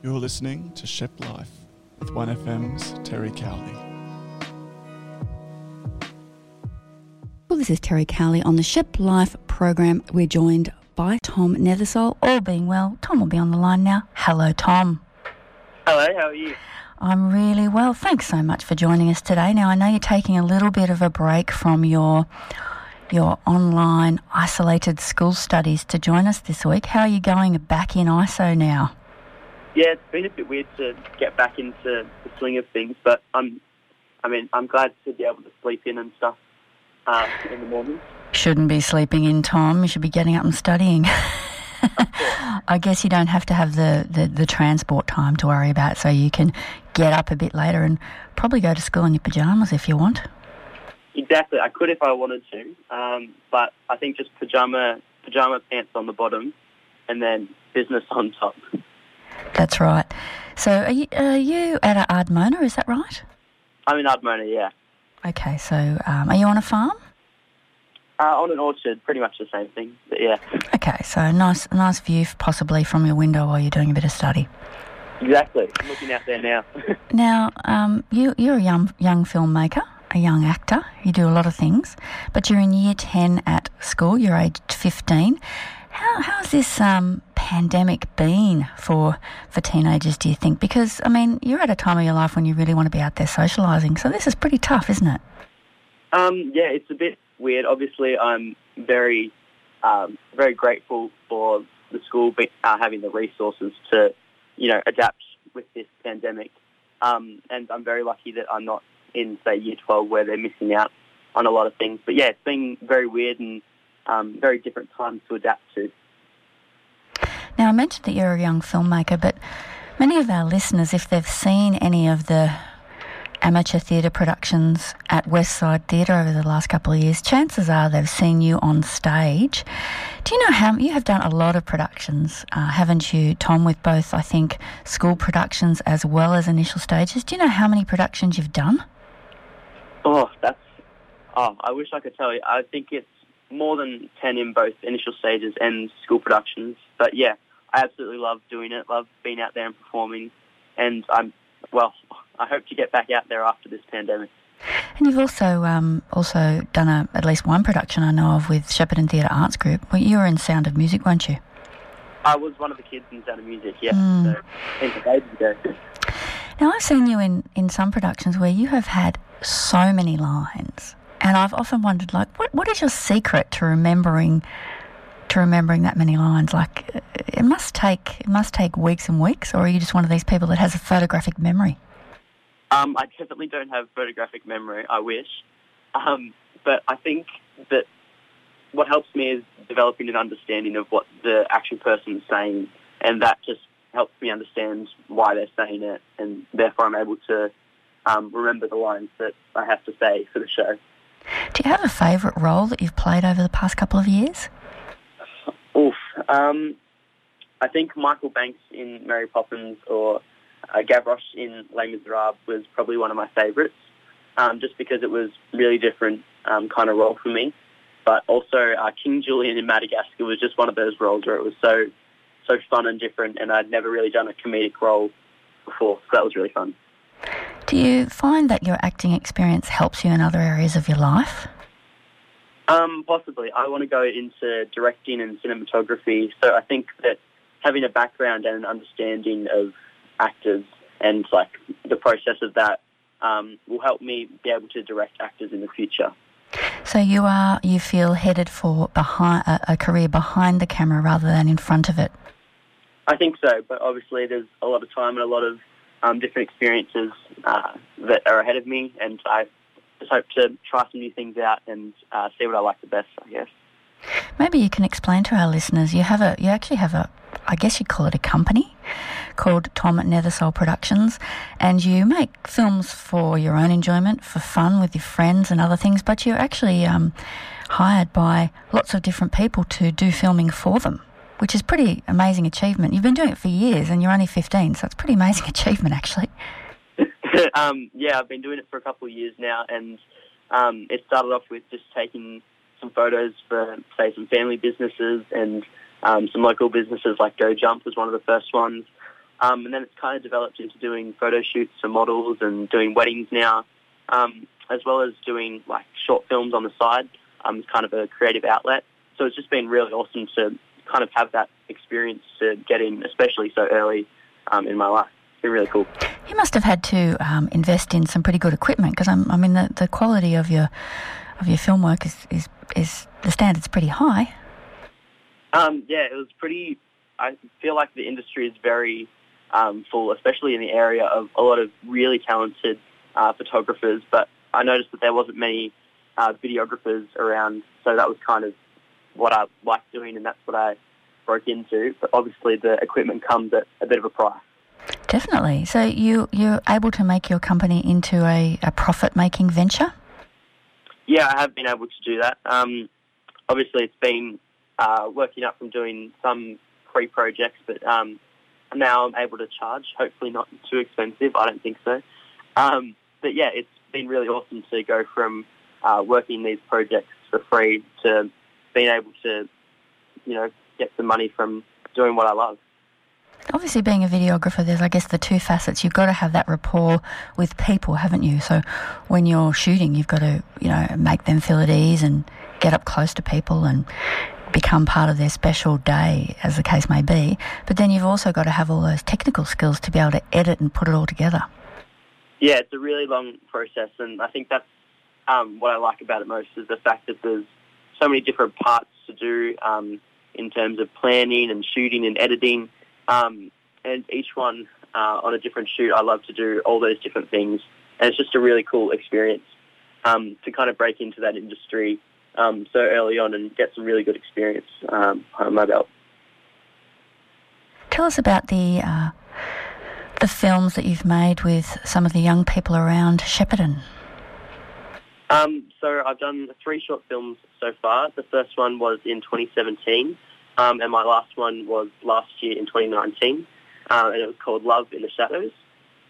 You're listening to Shepplife with 1FM's Terri Cowley. Well, this is Terri Cowley on the Shepplife program. We're joined by Tom Nethersole. All being well, Tom will be on the line now. Hello, Tom. Hello, how are you? I'm really well. Thanks so much for joining us today. Now, I know you're taking a little bit of a break from your your online isolated school studies to join us this week. How are you going back in ISO now? Yeah, it's been a bit weird to get back into the swing of things, but I'm, I mean, I'm glad to be able to sleep in and stuff uh, in the morning. Shouldn't be sleeping in, Tom. You should be getting up and studying. I guess you don't have to have the, the, the, transport time to worry about, so you can get up a bit later and probably go to school in your pajamas if you want. Exactly. I could if I wanted to, um, but I think just pajama pajama pants on the bottom, and then business on top. That's right. So are you, are you at Ardmona, is that right? I'm in Ardmona, yeah. Okay, so um, are you on a farm? Uh, on an orchard, pretty much the same thing, but yeah. Okay, so nice, nice view possibly from your window while you're doing a bit of study. Exactly. I'm looking out there now. now, um, you, you're a young, young filmmaker, a young actor. You do a lot of things, but you're in year 10 at school. You're aged 15. How, how's this um, pandemic been for, for teenagers, do you think? Because, I mean, you're at a time of your life when you really want to be out there socialising, so this is pretty tough, isn't it? Um, yeah, it's a bit weird. Obviously, I'm very, um, very grateful for the school be, uh, having the resources to, you know, adapt with this pandemic. Um, and I'm very lucky that I'm not in, say, year 12 where they're missing out on a lot of things. But yeah, it's been very weird and um, very different times to adapt to. Now, I mentioned that you're a young filmmaker, but many of our listeners, if they've seen any of the amateur theatre productions at Westside Theatre over the last couple of years, chances are they've seen you on stage. Do you know how you have done a lot of productions, uh, haven't you, Tom? With both, I think, school productions as well as initial stages. Do you know how many productions you've done? Oh, that's. Oh, I wish I could tell you. I think it's more than ten in both initial stages and school productions. But yeah, I absolutely love doing it. Love being out there and performing, and I'm well, I hope to get back out there after this pandemic. And you've also um, also done a, at least one production I know of with Shepparton Theatre Arts Group. Well, you were in Sound of Music, weren't you? I was one of the kids in Sound of Music, yeah. Mm. So, ago. Now, I've seen you in, in some productions where you have had so many lines, and I've often wondered, like, what, what is your secret to remembering to remembering that many lines? Like, it must take it must take weeks and weeks, or are you just one of these people that has a photographic memory? Um, I definitely don't have photographic memory. I wish, um, but I think that what helps me is developing an understanding of what the actual person is saying, and that just helps me understand why they're saying it, and therefore I'm able to um, remember the lines that I have to say for the show. Do you have a favourite role that you've played over the past couple of years? Oof. Um, I think Michael Banks in Mary Poppins or uh, Gavroche in Les Miserables was probably one of my favourites, um, just because it was really different um, kind of role for me. But also uh, King Julien in Madagascar was just one of those roles where it was so so fun and different, and I'd never really done a comedic role before, so that was really fun. Do you find that your acting experience helps you in other areas of your life? Um, possibly. I want to go into directing and cinematography, so I think that having a background and an understanding of actors and like the process of that um, will help me be able to direct actors in the future. So you are you feel headed for behind a, a career behind the camera rather than in front of it. I think so, but obviously there's a lot of time and a lot of um, different experiences uh, that are ahead of me, and I just hope to try some new things out and uh, see what I like the best. I guess. Maybe you can explain to our listeners. You have a, you actually have a, I guess you'd call it a company called Tom Nethersole Productions, and you make films for your own enjoyment, for fun with your friends and other things. But you're actually um, hired by lots of different people to do filming for them, which is pretty amazing achievement. You've been doing it for years, and you're only 15, so it's pretty amazing achievement, actually. um, yeah, I've been doing it for a couple of years now, and um, it started off with just taking some photos for, say, some family businesses and um, some local businesses like Go Jump was one of the first ones. Um, and then it's kind of developed into doing photo shoots for models and doing weddings now, um, as well as doing like short films on the side. Um, it's kind of a creative outlet. So it's just been really awesome to kind of have that experience to get in, especially so early um, in my life. Been really cool. You must have had to um, invest in some pretty good equipment because I mean the, the quality of your of your film work is, is, is the standards pretty high. Um, yeah, it was pretty. I feel like the industry is very um, full, especially in the area of a lot of really talented uh, photographers. But I noticed that there wasn't many uh, videographers around, so that was kind of what I liked doing, and that's what I broke into. But obviously, the equipment comes at a bit of a price. Definitely. So you you're able to make your company into a, a profit making venture. Yeah, I have been able to do that. Um, obviously, it's been uh, working up from doing some free projects, but um, now I'm able to charge. Hopefully, not too expensive. I don't think so. Um, but yeah, it's been really awesome to go from uh, working these projects for free to being able to, you know, get some money from doing what I love. Obviously, being a videographer, there's, I guess, the two facets. You've got to have that rapport with people, haven't you? So when you're shooting, you've got to, you know, make them feel at ease and get up close to people and become part of their special day, as the case may be. But then you've also got to have all those technical skills to be able to edit and put it all together. Yeah, it's a really long process, and I think that's um, what I like about it most is the fact that there's so many different parts to do um, in terms of planning and shooting and editing. Um, and each one uh, on a different shoot, I love to do all those different things. And it's just a really cool experience um, to kind of break into that industry um, so early on and get some really good experience um, on my belt. Tell us about the uh, the films that you've made with some of the young people around Shepparton. Um, so I've done three short films so far. The first one was in 2017, um, and my last one was last year in 2019, uh, and it was called Love in the Shadows.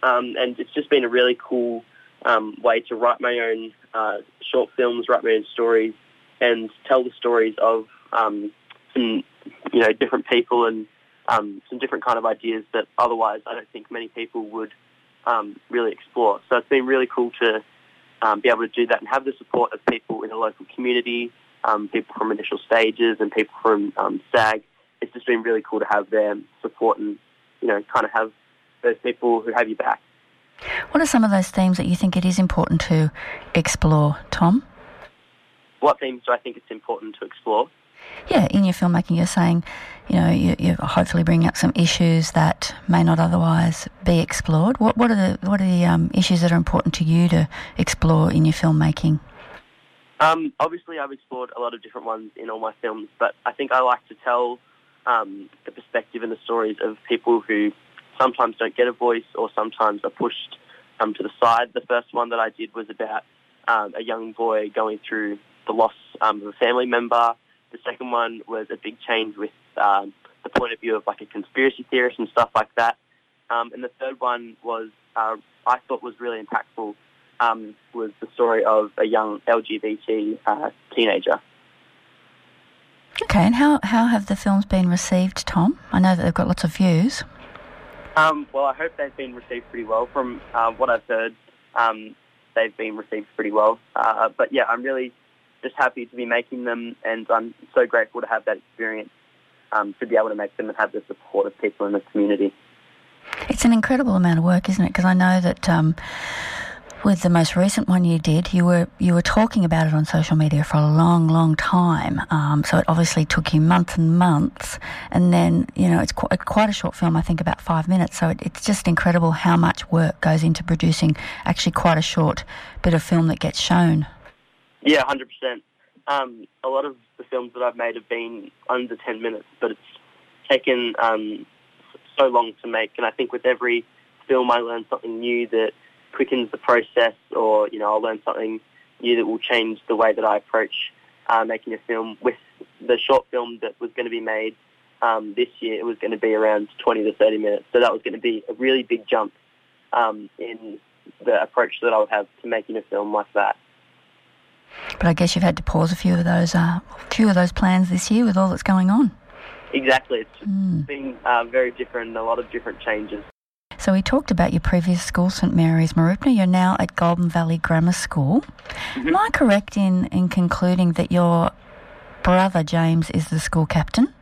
Um, and it's just been a really cool um, way to write my own uh, short films, write my own stories, and tell the stories of um, some, you know, different people and um, some different kind of ideas that otherwise I don't think many people would um, really explore. So it's been really cool to be able to do that and have the support of people in the local community, um, people from initial stages and people from um, SAG. It's just been really cool to have their support and, you know, kind of have those people who have your back. What are some of those themes that you think it is important to explore, Tom? What themes do I think it's important to explore? Yeah, in your filmmaking, you're saying, you know, you, you're hopefully bringing up some issues that may not otherwise be explored. What, what are the what are the um, issues that are important to you to explore in your filmmaking? Um, obviously, I've explored a lot of different ones in all my films, but I think I like to tell um, the perspective and the stories of people who sometimes don't get a voice or sometimes are pushed um, to the side. The first one that I did was about um, a young boy going through the loss um, of a family member. The second one was a big change with um, the point of view of like a conspiracy theorist and stuff like that. And the third one was uh, I thought was really impactful um, was the story of a young LGBT uh, teenager. Okay, and how, how have the films been received, Tom? I know that they've got lots of views. Um, well, I hope they've been received pretty well. From uh, what I've heard, um, they've been received pretty well. Uh, but yeah, I'm really just happy to be making them, and I'm so grateful to have that experience um, to be able to make them and have the support of people in the community. It's an incredible amount of work, isn't it? Because I know that um, with the most recent one you did, you were you were talking about it on social media for a long, long time. Um, so it obviously took you months and months, and then you know it's quite, quite a short film. I think about five minutes. So it, it's just incredible how much work goes into producing actually quite a short bit of film that gets shown. Yeah, hundred percent. Um, a lot of the films that I've made have been under ten minutes, but it's taken um, so long to make. And I think with every film, I learn something new that quickens the process, or you know, I'll learn something new that will change the way that I approach uh, making a film. With the short film that was going to be made um, this year, it was going to be around 20 to 30 minutes, so that was going to be a really big jump um, in the approach that I would have to making a film like that. But I guess you've had to pause a few of those, uh, few of those plans this year with all that's going on. exactly. It's mm. been uh, very different, a lot of different changes. So we talked about your previous school, St Mary's Mooroopna. You're now at Goulburn Valley Grammar School. Mm-hmm. Am I correct in, in concluding that your brother James is the school captain?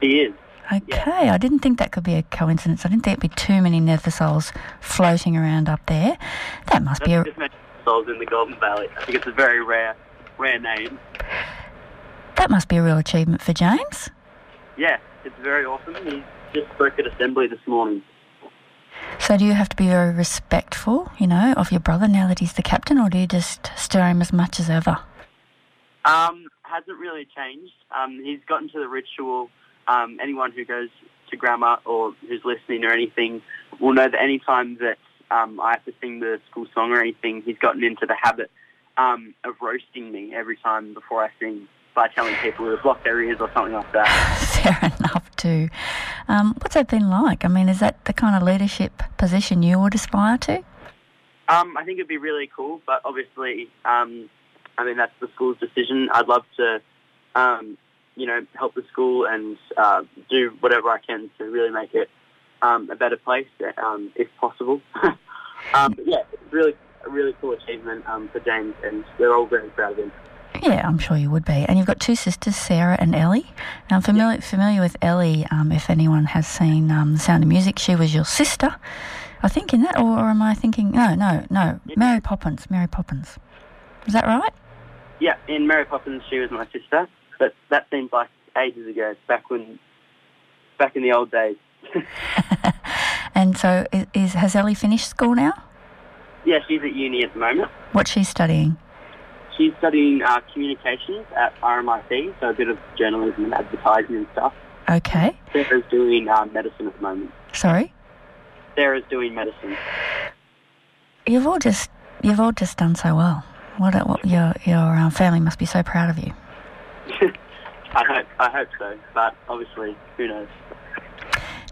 He is. Okay, yeah. I didn't think that could be a coincidence. I didn't think there'd be too many Nethersoles floating around up there. That must That's be a Nethersoles in the Goulburn Valley. I think it's a very rare, rare name. That must be a real achievement for James. Yeah, it's very awesome. He just spoke at assembly this morning. So do you have to be very respectful, you know, of your brother now that he's the captain, or do you just stir him as much as ever? Um, hasn't really changed. Um, he's gotten to the ritual. Um, anyone who goes to grammar or who's listening or anything will know that any time that um, I have to sing the school song or anything, he's gotten into the habit um, of roasting me every time before I sing by telling people to block their ears or something like that. Fair too. Um, what's that been like? I mean, is that the kind of leadership position you would aspire to? Um, I think it'd be really cool, but obviously, um, I mean, that's the school's decision. I'd love to, um, you know, help the school and uh, do whatever I can to really make it um, a better place, um, if possible. but yeah, it's really a really cool achievement for James, and we're all very proud of him. Yeah, I'm sure you would be. And you've got two sisters, Sarah and Ellie. Now, I'm familiar, familiar with Ellie, um, if anyone has seen um, The Sound of Music. She was your sister, I think, in that, or, or am I thinking, no, no, no, Mary Poppins, Mary Poppins. Is that right? Yeah, in Mary Poppins, she was my sister, but that seems like ages ago, back when, back in the old days. and so, is, is, has Ellie finished school now? Yeah, she's at uni at the moment. What's she studying? She's studying uh, communications at RMIT, so a bit of journalism and advertising and stuff. Okay. Sarah's doing uh, medicine at the moment. Sorry. Sarah's doing medicine. You've all just you've all just done so well. What, what your your um, family must be so proud of you. I hope I hope so, but obviously, who knows.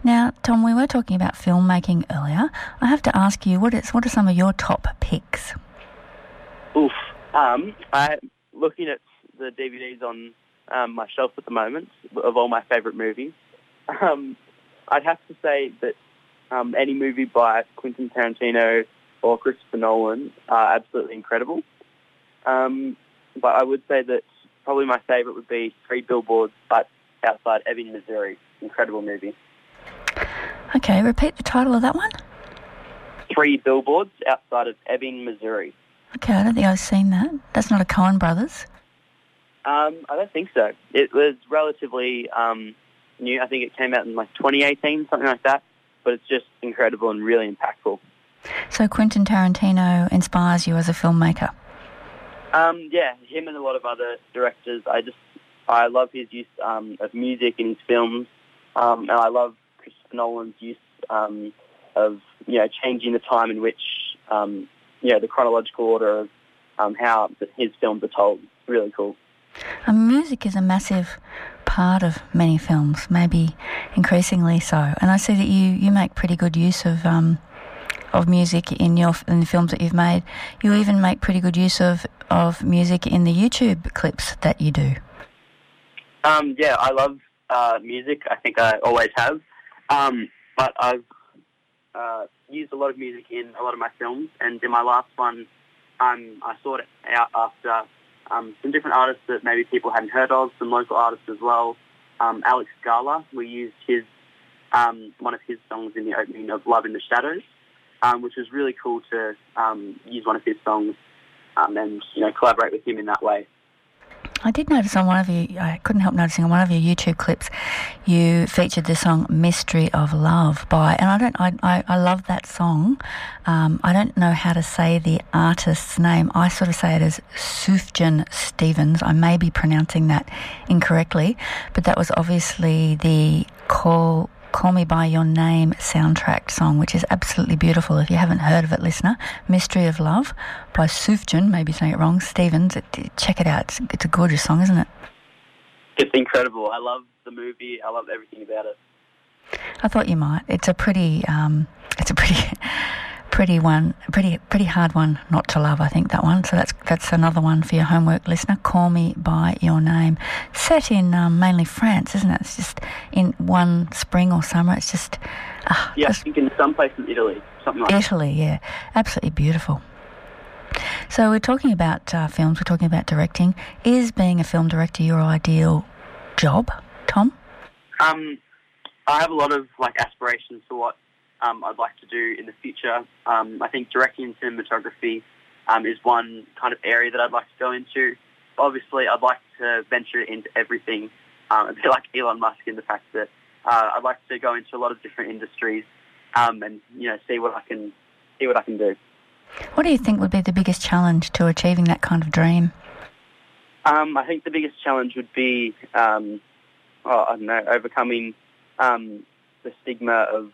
Now, Tom, we were talking about filmmaking earlier. I have to ask you, what is what are some of your top picks? Oof. Um, I'm looking at the DVDs on um, my shelf at the moment of all my favourite movies. Um, I'd have to say that um, any movie by Quentin Tarantino or Christopher Nolan are absolutely incredible. Um, but I would say that probably my favourite would be Three Billboards, but outside Ebbing, Missouri. Incredible movie. Okay, repeat the title of that one. Three Billboards outside of Ebbing, Missouri. Okay, I don't think I've seen that. That's not a Coen Brothers. Um, I don't think so. It was relatively um, new. I think it came out in like 2018, something like that. But it's just incredible and really impactful. So Quentin Tarantino inspires you as a filmmaker. Um, yeah, him and a lot of other directors. I just I love his use um, of music in his films, um, and I love Christopher Nolan's use um, of you know changing the time in which um, know, the chronological order of um, how his films are told. Really cool. Um, music is a massive part of many films, maybe increasingly so. And I see that you, you make pretty good use of um, of music in your in the films that you've made. You even make pretty good use of, of music in the YouTube clips that you do. Um, yeah, I love uh, music. I think I always have. Um, but I've uh, used a lot of music in a lot of my films, and in my last one, um, I sought out after um, some different artists that maybe people hadn't heard of, some local artists as well. Um, Alex Gala, we used his um, one of his songs in the opening of Love in the Shadows, um, which was really cool to um, use one of his songs and you know collaborate with him in that way. I did notice on one of you, I couldn't help noticing on one of your YouTube clips, you featured the song "Mystery of Love" by, and I don't, I, I, I love that song. Um, I don't know how to say the artist's name. I sort of say it as Sufjan Stevens. I may be pronouncing that incorrectly, but that was obviously the call Call Me By Your Name soundtrack song, which is absolutely beautiful. If you haven't heard of it, listener, Mystery of Love by Sufjan, maybe saying it wrong, Stevens. It, check it out. It's, it's, a gorgeous song, isn't it? It's incredible. I love the movie. I love everything about it. I thought you might. It's a pretty, um, it's a pretty, pretty one, pretty pretty hard one not to love. I think that one. So that's that's another one for your homework, listener. Call me by your name. Set in um, mainly France, isn't it? It's just in one spring or summer. It's just uh, Yeah, I just think in some places Italy, something like that. Italy. Yeah, absolutely beautiful. So we're talking about uh, films. We're talking about directing. Is being a film director your ideal job, Tom? Um, I have a lot of like aspirations for what um, I'd like to do in the future. Um, I think directing and cinematography um, is one kind of area that I'd like to go into. Obviously, I'd like to venture into everything, um, a bit like Elon Musk in the fact that uh, I'd like to go into a lot of different industries um, and you know see what I can see what I can do. What do you think would be the biggest challenge to achieving that kind of dream? Um, I think the biggest challenge would be, um, oh, I don't know, overcoming um, the stigma of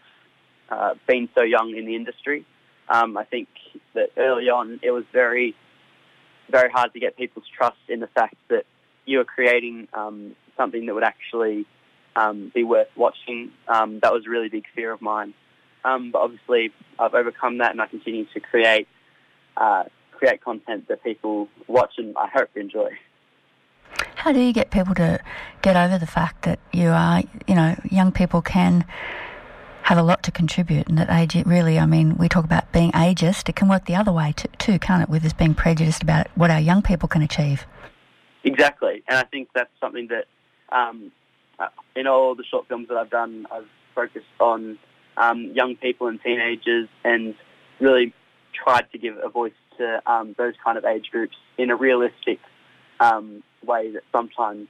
uh, being so young in the industry. Um, I think that early on it was very, very hard to get people's trust in the fact that you were creating um, something that would actually um, be worth watching. Um, that was a really big fear of mine. Um, but obviously, I've overcome that, and I continue to create uh, create content that people watch and I hope enjoy. How do you get people to get over the fact that you are, you know, young people can have a lot to contribute and that age really, I mean, we talk about being ageist, it can work the other way too, too can't it, with us being prejudiced about what our young people can achieve? Exactly, and I think that's something that um, uh, in all the short films that I've done, I've focused on um, young people and teenagers and really tried to give a voice to um, those kind of age groups in a realistic um, way that sometimes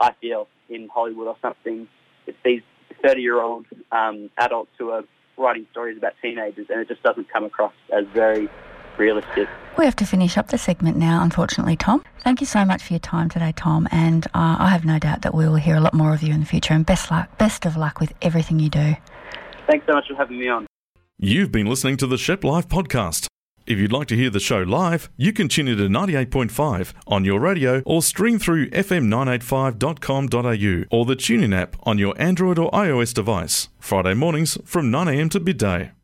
I feel in Hollywood or something, it's these 30-year-old um, adults who are writing stories about teenagers and it just doesn't come across as very realistic. We have to finish up the segment now, unfortunately, Tom. Thank you so much for your time today, Tom, and uh, I have no doubt that we will hear a lot more of you in the future. And best luck, best of luck with everything you do. Thanks so much for having me on. You've been listening to the Shepplife podcast. If you'd like to hear the show live, you can tune in to 98.5 on your radio or stream through fm985.com.au or the TuneIn app on your Android or iOS device. Friday mornings from 9am to midday.